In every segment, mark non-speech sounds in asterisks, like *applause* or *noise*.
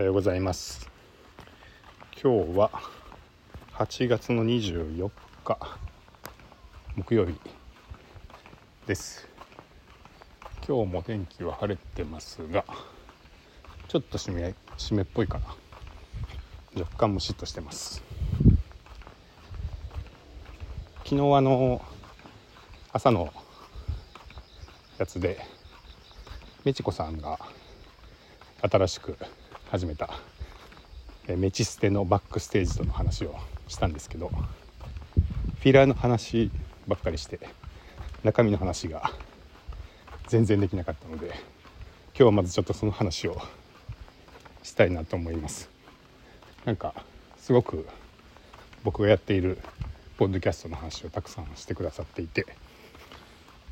おはようございます。今日は8月の24日木曜日です。今日も天気は晴れてますがちょっと湿め湿っぽいかな。若干ムシッとしてます。昨日あの朝のやつでメチコさんが新しく始めたメチステのバックステージとの話をしたんですけどフィラーの話ばっかりして中身の話が全然できなかったので今日はまずちょっとその話をしたいなと思います。なんかすごく僕がやっているポッドキャストの話をたくさんしてくださっていて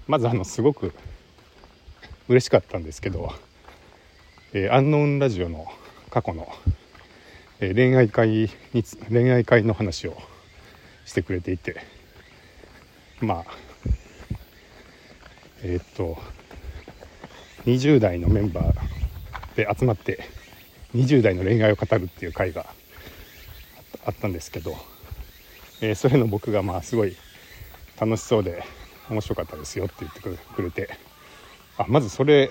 まずあのすごく嬉しかったんですけど、えー、アンノーンラジオの過去の、え、恋愛会に恋愛会の話をしてくれていてまあえー、っと20代のメンバーで集まって20代の恋愛を語るっていう会があったんですけど、えー、それの僕がまあすごい楽しそうで面白かったですよって言ってくれてあまずそれ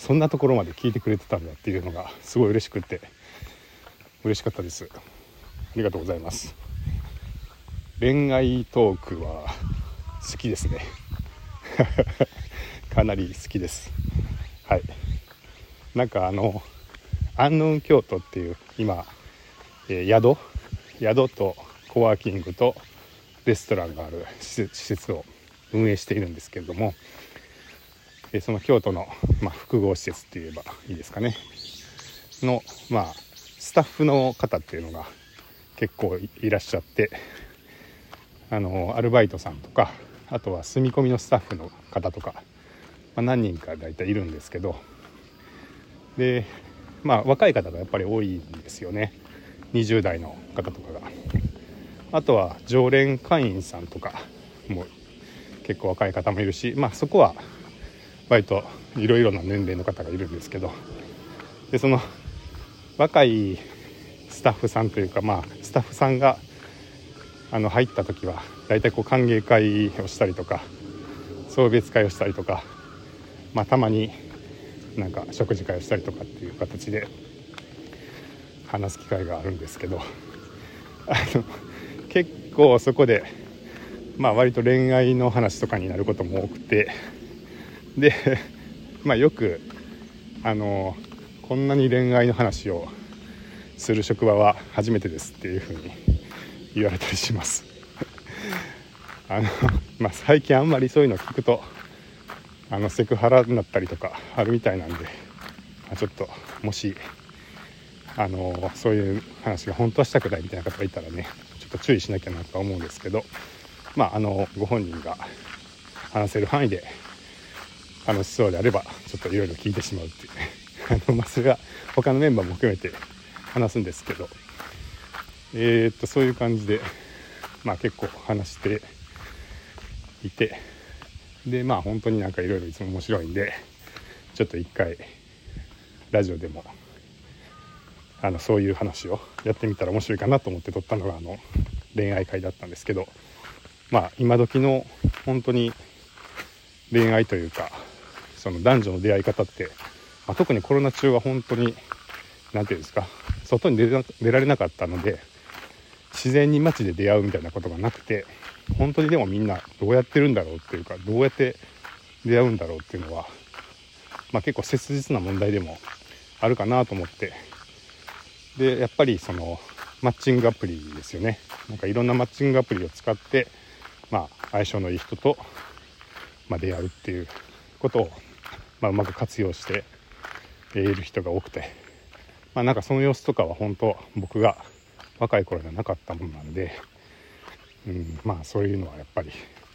そんなところまで聞いてくれてたんだっていうのがすごい嬉しくて嬉しかったです。ありがとうございます。恋愛トークは好きですね。*laughs* かなり好きです。はい。なんかあの安納京都っていう今、えー、宿？宿とコワーキングとレストランがある施設を運営しているんですけれどもえその京都の、まあ、複合施設って言えばいいですかね。のまあスタッフの方っていうのが結構いらっしゃってあのアルバイトさんとかあとは住み込みのスタッフの方とか、まあ、何人か大体いるんですけど。でまあ若い方がやっぱり多いんですよね。20代の方とかが。あとは常連会員さんとかも結構若い方もいるしまあそこは割といろいろな年齢の方がいるんですけどでその若いスタッフさんというかまあスタッフさんがあの入った時は大体こう歓迎会をしたりとか送別会をしたりとか、まあ、たまになんか食事会をしたりとかっていう形で話す機会があるんですけどあの結構そこでまあ割と恋愛の話とかになることも多くてで *laughs* まあよくあのこんなに恋愛の話をする職場は初めてですっていうふうに言われたりします。*laughs* あの、まあ、最近あんまりそういうの聞くとあのセクハラになったりとかあるみたいなんで、まあ、ちょっともしあのそういう話が本当はしたくないみたいな方がいたらねちょっと注意しなきゃなとは思うんですけどまああのご本人が話せる範囲で楽しそうであればちょっといろいろ聞いてしまうっていう。*laughs* あの、まあ、それは他のメンバーも含めて話すんですけど。えー、っとそういう感じでまあ結構話していて。でまあ本当になんかいろいろいつも面白いんでちょっと一回ラジオでもあのそういう話をやってみたら面白いかなと思って撮ったのがあの恋愛会だったんですけど。まあ今時の本当に恋愛というかその男女の出会い方って、まあ、特にコロナ中は本当に何て言うんですか外に出られなかったので自然に街で出会うみたいなことがなくて本当にでもみんなどうやってるんだろうっていうかどうやって出会うんだろうっていうのは、まあ、結構切実な問題でもあるかなと思ってでやっぱりそのマッチングアプリですよね。なんかいろんなマッチングアプリを使って、まあ、相性のいい人と、まあ、出会うっていうことをまあ、うまく活用している人が多くて、まあ、なんかその様子とかは本当僕が若い頃にはなかったもんなんで、うん、まあそういうのはやっぱり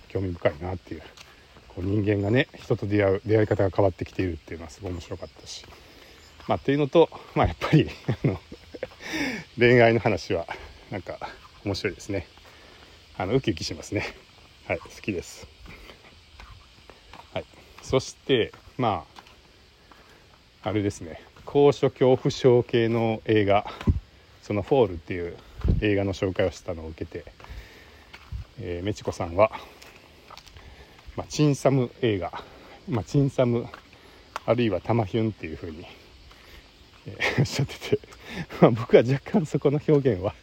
興味深いなっていうこう人間がね人と出会う出会い方が変わってきているっていうのはすごい面白かったし、まあ、っていうのと、まあ、やっぱり *laughs* あの恋愛の話はなんか面白いですね。あのウキウキしますね。はい好きです。はい。そしてまああれですね。高所恐怖症系の映画。その「フォール」っていう映画の紹介をしたのを受けて、えー、メチコさんは、まあ、チンサム映画、まあ、チンサムあるいはタマヒュンっていう風に、えー、おっしゃってて、まあ、僕は若干そこの表現は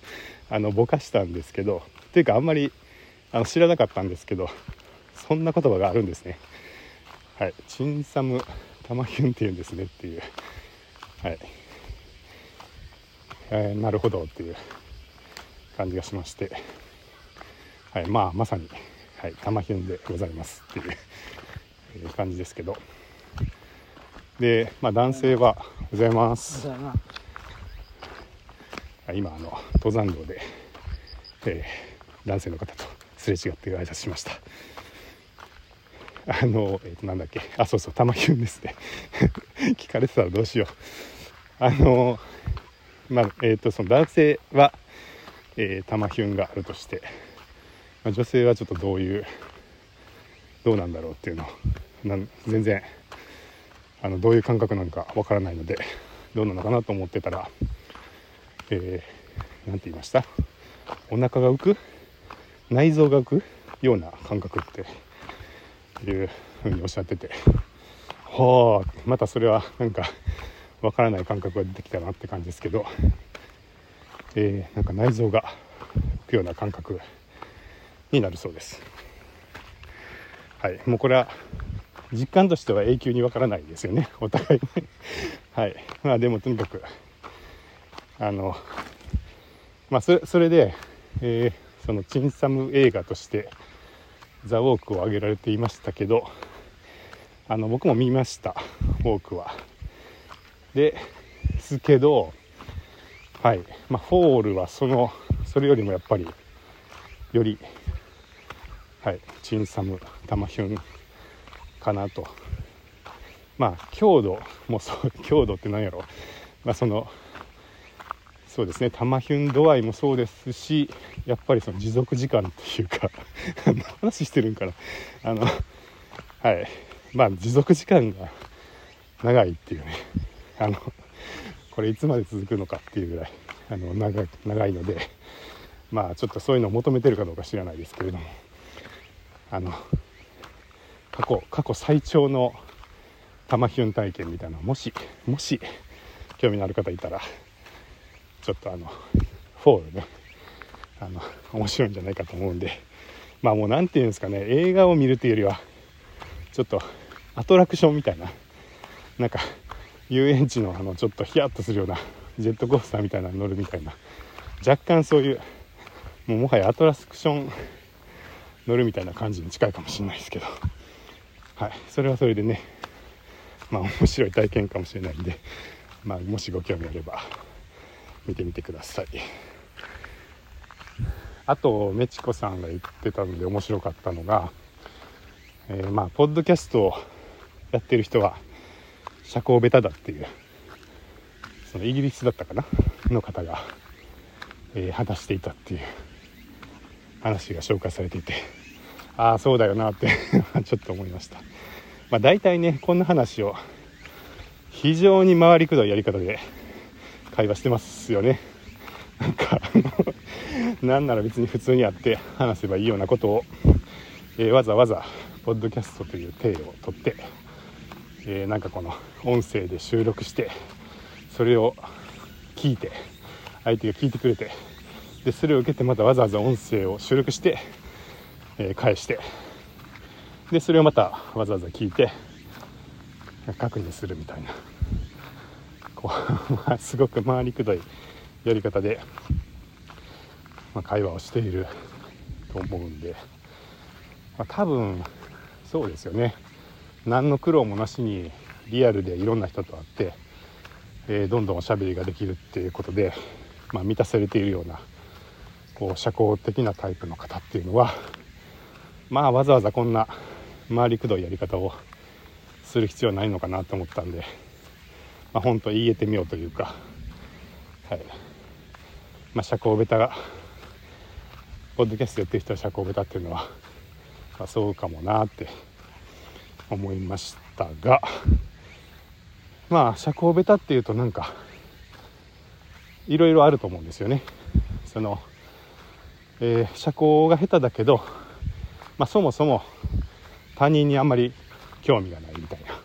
あのぼかしたんですけどっていうかあんまりあの知らなかったんですけどそんな言葉があるんですね。はい。チンサムタマヒュンっていうんですねっていう。はい、えー、なるほどっていう感じがしまして、はい、まあまさに、はい、玉ひゅんでございますっていう感じですけど。で、まあ、男性は「ございます」今あの登山道で、えー、男性の方とすれ違って挨拶しました。あの、えー、となんだっけ。あそうそう玉ひゅんですね。*laughs* 聞かれてたらどうしよう。あのまあえっ、ー、とその男性はえー、玉ヒュンがあるとして、まあ、女性はちょっとどういうどうなんだろうっていうのなん全然あのどういう感覚なのかわからないのでどうなのかなと思ってたら、えー、て言いました。お腹が浮く？内臓が浮く？ような感覚っていうふうにおっしゃってて。はあまたそれはなんかわからない感覚が出てきたなって感じですけど。えー、なんか内臓が浮くような感覚になるそうです。はいもうこれは実感としては永久にわからないですよね。*laughs* お互い。ねはいまあでもとにかくあのまあそれそれで、えー、そのチンサム映画として「ザ・ウォーク」を挙げられていましたけどあの僕も見ましたウォークは。ですけどはい。まあ、フォールはそのそれよりもやっぱりより、はい、チンサムタマヒュンかなと。まあ強度もそう強度って何やろ。まあそのそうですね。タマヒュン度合いもそうですしやっぱりその持続時間っていうか *laughs* 話してるんかな。あのはい。まあ持続時間が長いっていうね。あのこれいつまで続くのかっていうぐらいあの長長いのでまあちょっとそういうのを求めてるかどうか知らないですけれども。あの過去過去最長の玉ヒュン体験みたいなもしもし興味のある方いたらちょっとあのフォールね。あの面白いんじゃないかと思うんで。まあもう何て言うんですかね。映画を見るというよりはちょっとアトラクションみたいななんか遊園地のあのちょっとヒヤッとするようなジェットコースターみたいなの乗るみたいな若干そういうもうもはやアトラクション乗るみたいな感じに近いかもしれないですけど。はい。それはそれでねまあ面白い体験かもしれないんでまあもしご興味あれば。見てみてください。あとメチコさんが言ってたので面白かったのが、えー、まあポッドキャストをやってる人は社交ベタだっていうそのイギリスだったかな？の方が、えー、話していたっていう話が紹介されていてああそうだよなって *laughs* ちょっと思いました。まあ大体ねこんな話を非常に回りくどいやり方で会話してますよね。なんかなんなら別に普通に会って話せばいいようなことを、えー、わざわざポッドキャストという体をとってえー、なんかこの音声で収録してそれを聞いて相手が聞いてくれてでそれを受けてまたわざわざ音声を収録して、えー、返してでそれをまたわざわざ聞いて確認するみたいな。こう、*laughs* すごく回りくどいやり方で、まあ、会話をしていると思うんで、まあ、多分そうですよね。何の苦労もなしにリアルでいろんな人と会って、えー、どんどんおしゃべりができるっていうことで、まあ、満たされているようなこう社交的なタイプの方っていうのはまあわざわざこんな回りくどいやり方をする必要はないのかなと思ったんで、まあ、本当言えてみようというか、はい。まあ、社交ベタがポッドキャストやってる人は社交ベタっていうのは、まあ、そうかもなって思いましたがまあ社交ベタっていうとなんかいろいろあると思うんですよね。その、えー、社交が下手だけど、まあ、そもそも他人にあんまり興味がないみたいな。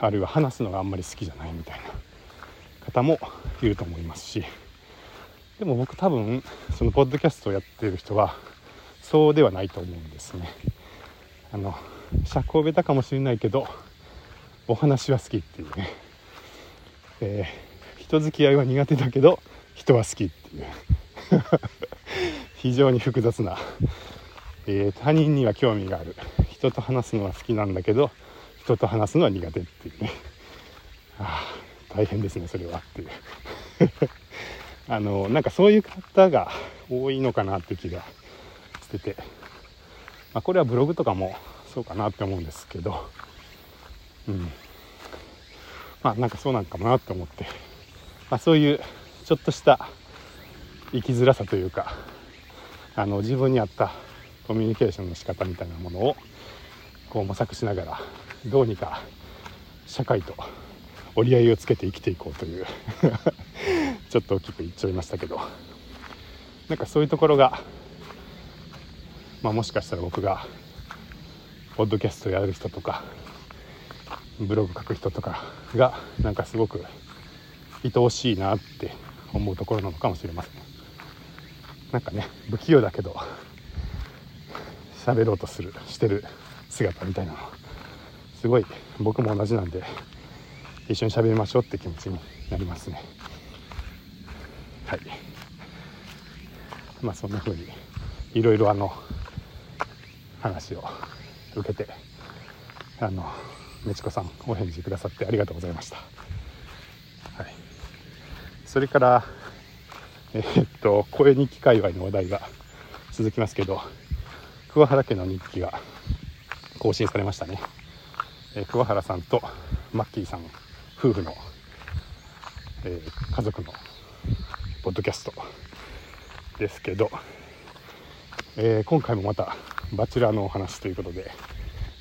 あるいは話すのがあんまり好きじゃないみたいな方もいると思いますし。でも僕多分そのポッドキャストをやってる人はそうではないと思うんですね。あの社交ベタかもしれないけどお話は好きっていうね、えー、人付き合いは苦手だけど人は好きっていう。*laughs* 非常に複雑な、えー、他人には興味がある。人と話すのは好きなんだけど人と話すのは苦手っていうね。ああ大変ですねそれはっていう。*laughs* あのなんかそういう方が多いのかなって気がしてて、まあ、これはブログとかもそうかなって思うんですけど。うん。まあなんかそうなんかもなって思って、まあ、そういうちょっとした生きづらさというかあの自分に合ったコミュニケーションの仕方みたいなものをこう模索しながらどうにか社会と折り合いをつけて生きていこうという *laughs* ちょっと大きく言っちゃいましたけどなんかそういうところが、まあ、もしかしたら僕がポッドキャストやる人とかブログ書く人とかがなんかすごく愛おしいなって思うところなのかもしれません。なんかね不器用だけど喋ろうとするしてる姿みたいなの。すごい僕も同じなんで一緒に喋りましょうって気持ちになりますね。はい。まあそんな風にいろいろあの話を受けてあのめちこさんお返事くださってありがとうございました、はい、それからえー、っと声日記界隈の話題が続きますけど桑原家の日記が更新されましたね、え、桑原さんとマッキーさん夫婦の、えー、家族のポッドキャストですけど、えー、今回もまたバチェラーのお話ということで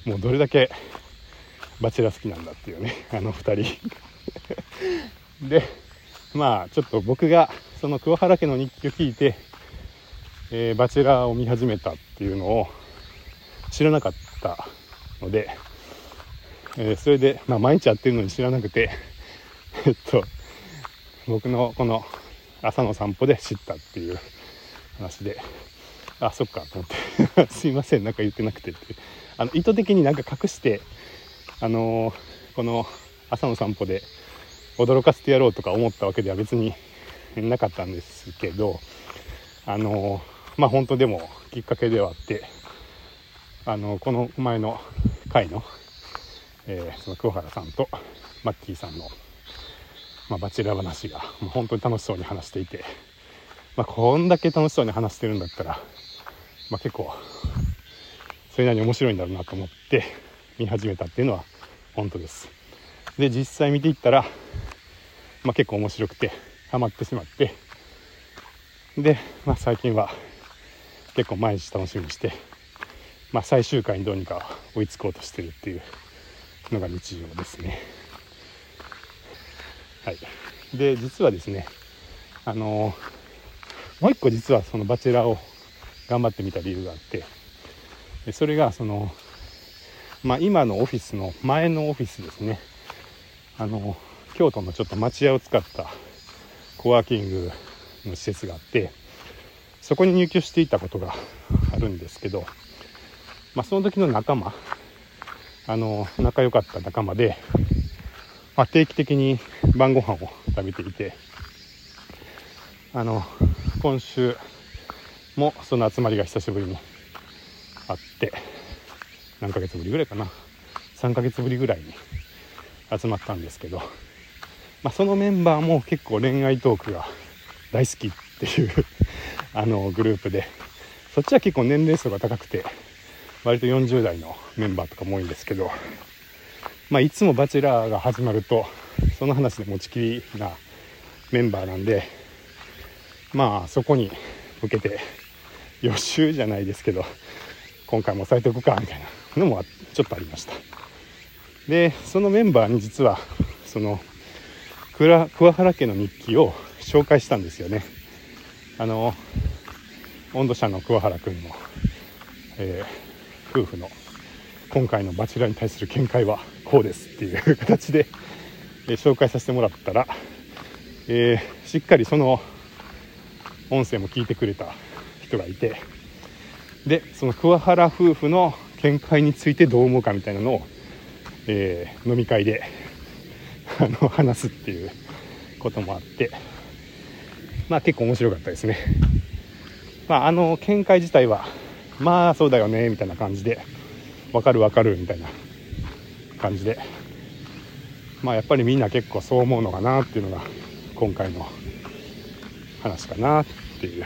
もうどれだけバチェラー好きなんだっていうねあの2人。*laughs* でまあちょっと僕がその桑原家の日記を聞いて、えー、バチェラーを見始めたっていうのを知らなかったので、えー、それで、まあ、毎日やってるのに知らなくて *laughs* えっと僕のこの朝の散歩で知ったっていう話であそっかと思って。*laughs* すいませんなんか言ってなくてって。あの意図的になんか隠してあのー、この朝の散歩で驚かせてやろうとか思ったわけでは別になかったんですけどあのー、まあ本当でもきっかけではあってあのー、この前の回のえー、その桑原さんとマッキーさんの、まあ、バチェラー話がもう本当に楽しそうに話していて、まあ、こんだけ楽しそうに話してるんだったら、まあ、結構それなりに面白いんだろうなと思って見始めたっていうのは本当です。で実際見ていったら、まあ、結構面白くてハマってしまってで、まあ、最近は結構毎日楽しみにして、まあ、最終回にどうにか追いつこうとしてるっていうのが日常ですね。はい、で実はですねあのもう一個実はそのバチェラーを頑張ってみた理由があってそれがその、まあ、今のオフィスの前のオフィスですねあの京都のちょっと町屋を使ったコワーキングの施設があってそこに入居していたことがあるんですけど、まあ、その時の仲間あの仲良かった仲間で、まあ、定期的に晩ご飯を食べていてあの今週もその集まりが久しぶりにあって何ヶ月ぶりぐらいかな。3ヶ月ぶりぐらいに集まったんですけど、まあ、そのメンバーも結構恋愛トークが大好きっていうあのグループでそっちは結構年齢層が高くて割と40代のメンバーとかも多いんですけど、まあ、いつもバチェラーが始まるとその話で持ちきりなメンバーなんでまあそこに向けて予習じゃないですけど今回も抑えておくかみたいなのもちょっとありました。でそのメンバーに実はその桑原家の日記を紹介したんですよね。あの温度社の桑原君の、えー、夫婦の今回のバチェラに対する見解はこうですっていう形で、*laughs* え、紹介させてもらったら、えー、しっかりその音声も聞いてくれた人がいてでその桑原夫婦の見解についてどう思うかみたいなのを、えー、飲み会で *laughs* あの話すっていうこともあってまあ結構面白かったですね。まあ、あの見解自体はまあそうだよねみたいな感じでわかるわかるみたいな感じで。まあやっぱりみんな結構そう思うのかなっていうのが今回の話かなっていう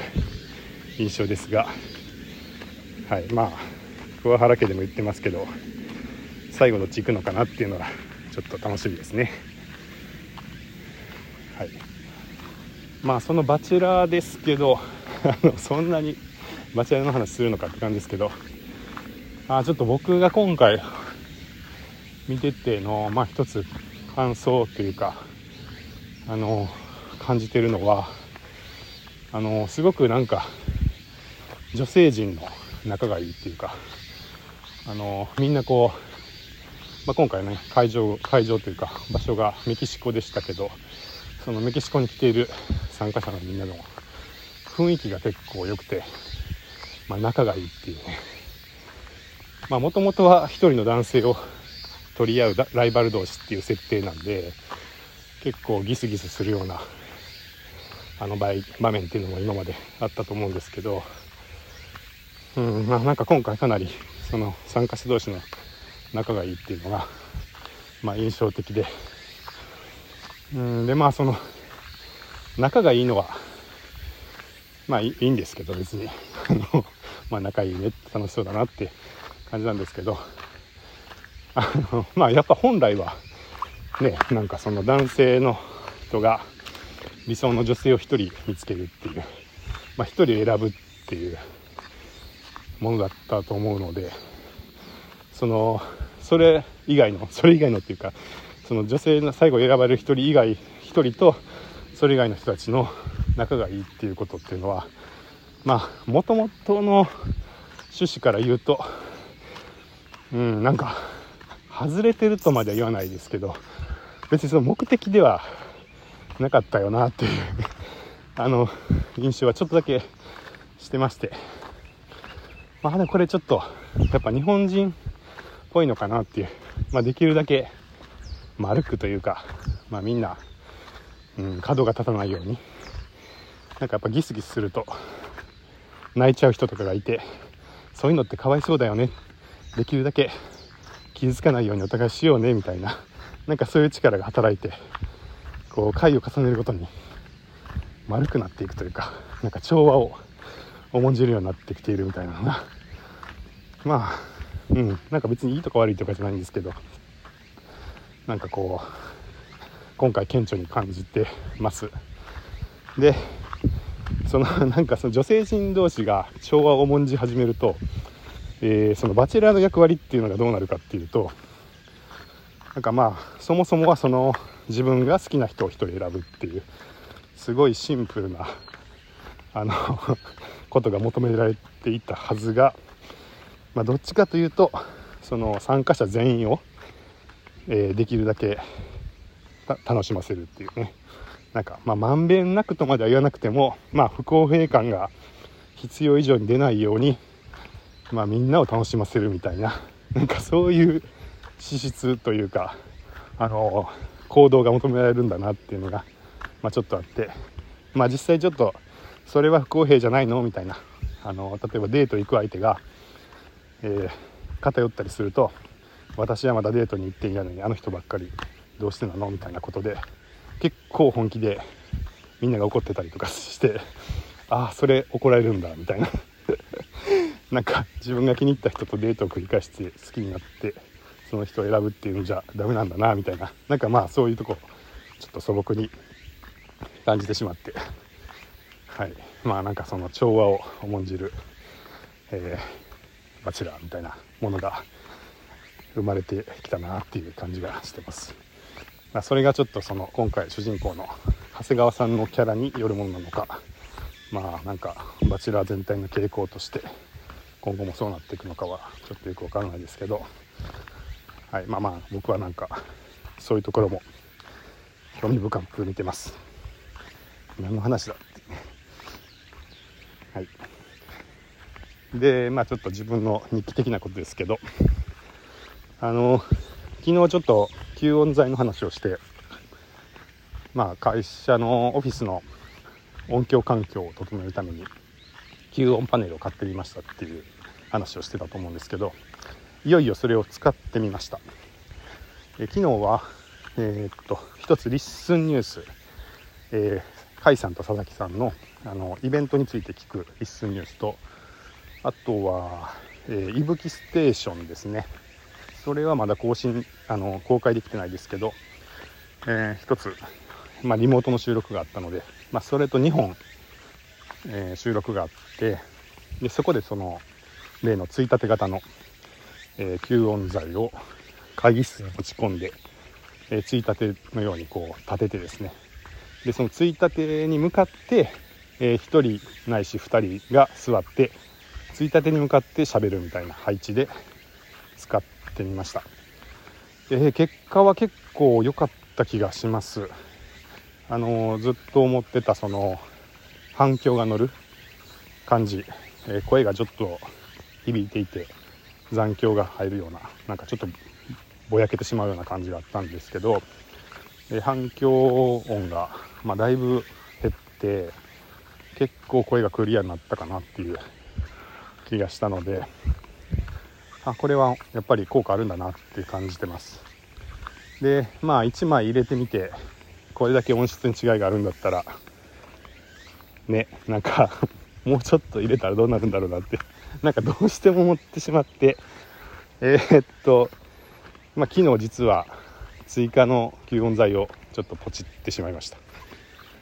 印象ですが。はいまあ桑原家でも言ってますけど最後どっち行くのかなっていうのがちょっと楽しみですね。はい。まあそのバチェラーですけど *laughs* そんなにバチェラの話するのかって感じですけど。あちょっと僕が今回見ててのまあ一つ感想というかあの感じてるのはあのすごくなんか女性陣の仲がいいっていうかあのみんなこう、まあ、今回ね会場会場というか場所がメキシコでしたけどそのメキシコに来ている参加者のみんなの雰囲気が結構良くて、まあ、仲がいいっていうね。*laughs* まあもともとは1人の男性を取り合うライバル同士っていう設定なんで結構ギスギスするようなあの場場面っていうのも今まであったと思うんですけど、うんまあ、なんか今回かなりその参加者同士の仲がいいっていうのが、まあ、印象的で、うん、でまあその仲がいいのはまあいいんですけど別に、まあ、仲いいね楽しそうだなって感じなんですけど。*laughs* あのまあやっぱ本来はねなんかその男性の人が理想の女性を1人見つけるっていう、まあ、1人選ぶっていうものだったと思うのでそのそれ以外のそれ以外のっていうかその女性の最後選ばれる1人以外1人とそれ以外の人たちの仲がいいっていうことっていうのはまあもともとの趣旨から言うとうんなんか外れてるとまでは言わないですけど別にその目的ではなかったよなっていう *laughs* あの印象はちょっとだけしてまして。まあでもこれちょっとやっぱ日本人っぽいのかなっていう、まあ、できるだけ丸くというか、まあ、みんな、うん、角が立たないように。なんかやっぱギスギスすると泣いちゃう人とかがいてそういうのってかわいそうだよね。できるだけ傷つかないようにお互いしようねみたいな。なんかそういう力が働いてこう回を重ねるごとに丸くなっていくというかなんか調和を重んじるようになってきているみたいなのがまあうん。なんか別にいいとか悪いとかじゃないんですけどなんかこう今回顕著に感じてます。でそのなんかその女性陣同士が調和を重んじ始めると、えー、そのバチェラーの役割っていうのがどうなるかっていうとなんかまあそもそもはその自分が好きな人を1人選ぶっていうすごいシンプルなあのことが求められていたはずが、まあ、どっちかというとその参加者全員を、えー、できるだけ楽しませるっていうね。なんか、まあ、まんべんなくとまでは言わなくても、まあ、不公平感が必要以上に出ないように、まあ、みんなを楽しませるみたいな、*laughs* なんかそういう資質というか、あの、行動が求められるんだなっていうのが、まあ、ちょっとあって、まあ、実際ちょっと、それは不公平じゃないのみたいな、あの、例えばデート行く相手が、えー、偏ったりすると、私はまだデートに行っていないのに、あの人ばっかりどうしてなのみたいなことで、結構本気でみんなが怒ってたりとかしてああそれ怒られるんだみたいな。*laughs* なんか自分が気に入った人とデートを繰り返して好きになってその人を選ぶっていうのじゃダメなんだなみたいな。なんかまあそういうとこちょっと素朴に感じてしまって。はい。まあなんかその調和を重んじる、えー、バチラーみたいなものが生まれてきたなっていう感じがしてます、まあ、それがちょっとその今回主人公の長谷川さんのキャラによるものなのか。まあなんかバチェラー全体の傾向として今後もそうなっていくのかはちょっとよくわからないですけど。はいまあまあ僕はなんかそういうところも興味深く見てます。何の話だって。はい。でまあちょっと自分の日記的なことですけど。あの昨日ちょっと吸音材の話をしてまあ会社のオフィスの音響環境を整えるために吸音パネルを買ってみましたっていう話をしてたと思うんですけどいよいよそれを使ってみました。え昨日はえー、っと一つリッスンニュース、えー、甲斐さんと佐々木さんのあのイベントについて聞くリッスンニュースとあとは、えー、いぶきステーションですね。それはまだ更新あの公開できてないですけど、えー、一つ、まあ、リモートの収録があったので、まあ、それと2本、えー、収録があってでそこでその例のついたて型の、えー、吸音材を会議室に持ち込んで、えー、ついたてのようにこう立ててですね。でそのついたてに向かって、えー、1人ないし2人が座ってついたてに向かって喋るみたいな配置で使ってみました、えー、結果は結構良かった気がします。あのー、ずっと思ってたその反響が乗る感じ、え声がちょっと響いていて残響が入るようななんかちょっとぼやけてしまうような感じがあったんですけど、え反響音が、まあ、だいぶ減って結構声がクリアになったかなっていう気がしたのであこれはやっぱり効果あるんだなって感じてます。でまあ1枚入れてみてこれだけ音質に違いがあるんだったらねなんか *laughs* もうちょっと入れたらどうなるんだろうなって。なんかどうしても思ってしまって。えー、っとまあ、昨日実は追加の吸音材をちょっとポチってしまいました、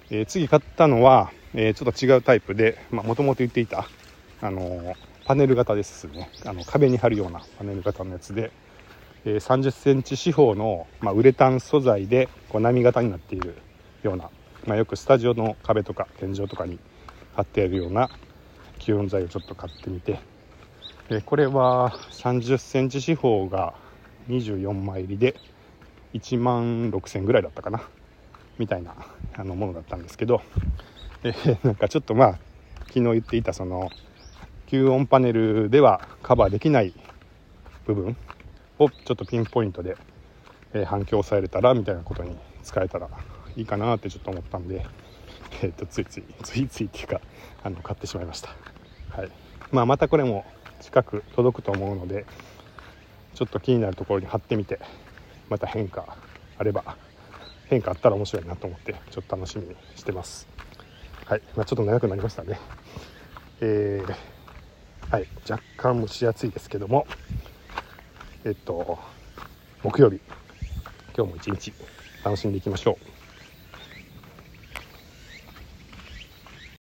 えー、次買ったのは、えー、ちょっと違うタイプでもともと言っていた、あのー、パネル型ですね。あの壁に貼るようなパネル型のやつで、え3 0センチ四方の、まあ、ウレタン素材でこう波型になっているような、まあ、よくスタジオの壁とか天井とかに貼ってあるような吸音材をちょっと買ってみて、えこれは3 0センチ四方が24枚入りで1万6000ぐらいだったかなみたいなあのものだったんですけど、えー、なんかちょっとまあ昨日言っていたその吸音パネルではカバーできない部分をちょっとピンポイントで、えー、反響を抑えれたらみたいなことに使えたらいいかなってちょっと思ったんで、えー、とついつい *laughs* ついついっていうかあの買ってしまいました、はい。まあ、またこれも近く届くと思うのでちょっと気になるところに貼ってみてまた変化あれば変化あったら面白いなと思ってちょっと楽しみにしてます。はい、まあ、ちょっと長くなりましたね。えー、はい若干蒸し暑いですけども。えっと木曜日。今日も一日楽しんでいきましょう。